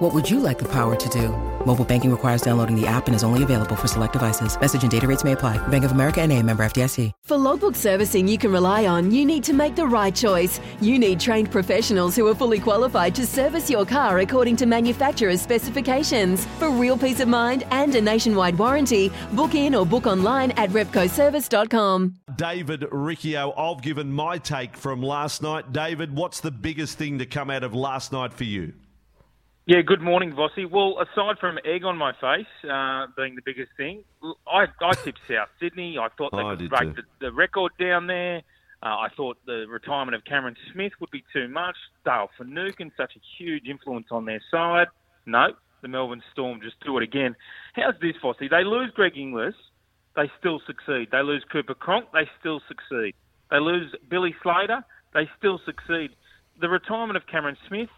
What would you like the power to do? Mobile banking requires downloading the app and is only available for select devices. Message and data rates may apply. Bank of America and a member FDIC. For logbook servicing you can rely on, you need to make the right choice. You need trained professionals who are fully qualified to service your car according to manufacturer's specifications. For real peace of mind and a nationwide warranty, book in or book online at repcoservice.com. David Riccio, I've given my take from last night. David, what's the biggest thing to come out of last night for you? Yeah, good morning, Vossi. Well, aside from egg on my face uh, being the biggest thing, I, I tipped South Sydney. I thought they I could break the, the record down there. Uh, I thought the retirement of Cameron Smith would be too much. Dale Finucane, such a huge influence on their side. No, the Melbourne Storm just do it again. How's this, Vossi? They lose Greg Inglis, they still succeed. They lose Cooper Cronk, they still succeed. They lose Billy Slater, they still succeed. The retirement of Cameron Smith,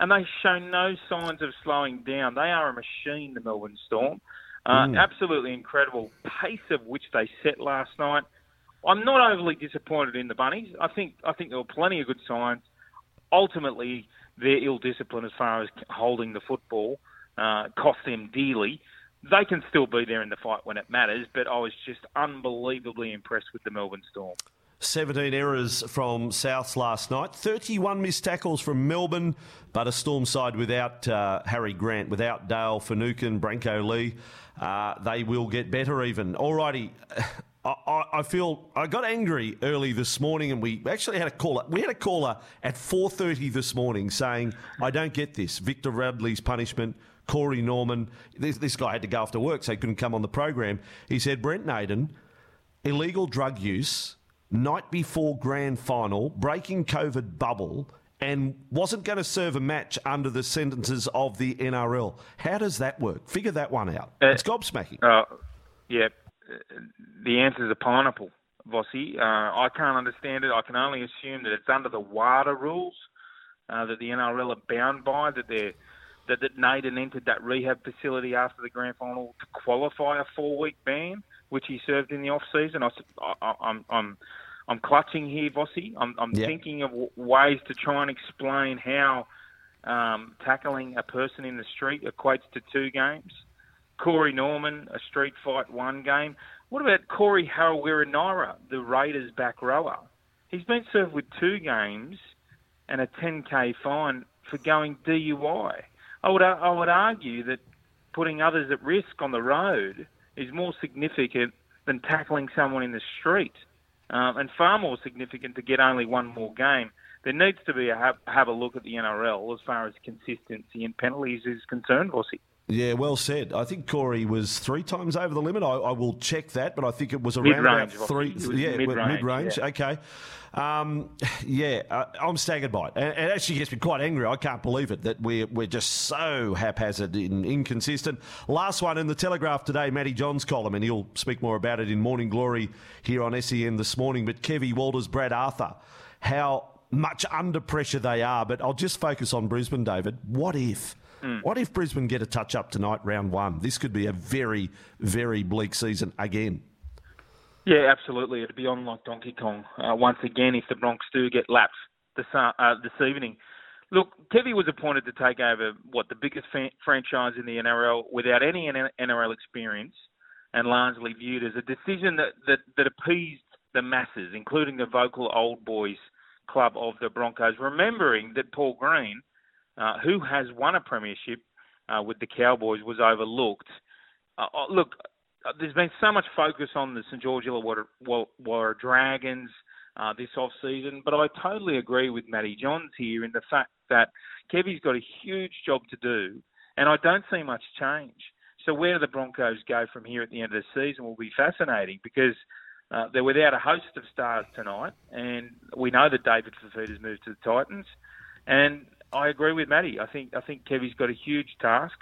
and they show no signs of slowing down. They are a machine, the Melbourne Storm. Uh, Absolutely incredible pace of which they set last night. I'm not overly disappointed in the Bunnies. I think I think there were plenty of good signs. Ultimately, their ill discipline as far as holding the football uh, cost them dearly. They can still be there in the fight when it matters, but I was just unbelievably impressed with the Melbourne Storm. 17 errors from Souths last night, 31 missed tackles from Melbourne, but a Storm side without uh, Harry Grant, without Dale Finucane, Brenko Lee. Uh, they will get better even. Alrighty. I, I, feel I got angry early this morning, and we actually had a caller. We had a caller at four thirty this morning saying, "I don't get this." Victor Radley's punishment, Corey Norman. This, this guy had to go after work, so he couldn't come on the program. He said, "Brent Naden, illegal drug use, night before grand final, breaking COVID bubble, and wasn't going to serve a match under the sentences of the NRL. How does that work? Figure that one out. Uh, it's gobsmacking. Uh, yeah, uh, the answer is a pineapple, Vossi. Uh, I can't understand it. I can only assume that it's under the WADA rules uh, that the NRL are bound by, that they're that, that Naden entered that rehab facility after the grand final to qualify a four-week ban, which he served in the off-season. I, s- I, I'm, I'm, I'm clutching here, Vossi. I'm, I'm Yeah. thinking of w- ways to try and explain how um, tackling a person in the street equates to two games. Corey Norman, a street fight one game. What about Corey Harawira-Naera, the Raiders back rower? He's been served with two games and a 10k fine for going DUI. I would I would argue that putting others at risk on the road is more significant than tackling someone in the street, um, and far more significant to get only one more game. There needs to be a have, have a look at the NRL as far as consistency and penalties is concerned, Vossi. Yeah, well said. I think Corey was three times over the limit. I, I will check that, but I think it was around Mid-range, about three. Yeah, mid-range, mid-range. yeah. Okay. Um, yeah, uh, I'm staggered by it. And it actually gets me quite angry. I can't believe it that we're, we're just so haphazard and inconsistent. Last one in the Telegraph today, Matty Johns' column, and he'll speak more about it in Morning Glory here on SEN this morning. But Kevy Walters, Brad Arthur, how much under pressure they are. But I'll just focus on Brisbane, David. What if? What if Brisbane get a touch up tonight, round one? This could be a very, very bleak season again. Yeah, absolutely. It'd be on like Donkey Kong uh, once again if the Bronx do get lapped this uh, uh, this evening. Look, Kevy was appointed to take over what the biggest fa- franchise in the NRL without any N- NRL experience, and largely viewed as a decision that, that that appeased the masses, including the vocal old boys club of the Broncos. Remembering that Paul Green, uh, who has won a premiership uh, with the Cowboys, was overlooked. Uh, uh, look, uh, there's been so much focus on the St George Illawarra Wa- Warra Dragons uh, this off season, but I totally agree with Matty Johns here in the fact that Kevy's got a huge job to do, and I don't see much change. So where the Broncos go from here at the end of the season will be fascinating because uh, they're without a host of stars tonight, and we know that David Fifita's moved to the Titans, and I agree with Matty. I think I think Kevy's got a huge task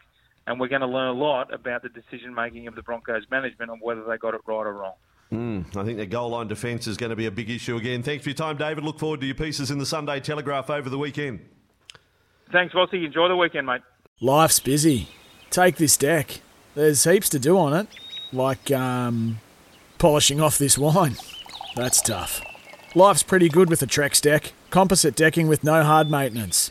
and we're going to learn a lot about the decision making of the Broncos management on whether they got it right or wrong. Mm, I think their goal line defence is going to be a big issue again. Thanks for your time, David. Look forward to your pieces in the Sunday Telegraph over the weekend. Thanks, Vossi. Enjoy the weekend, mate. Life's busy. Take this deck. There's heaps to do on it, like um, polishing off this wine. That's tough. Life's pretty good with a Trex deck. Composite decking with no hard maintenance.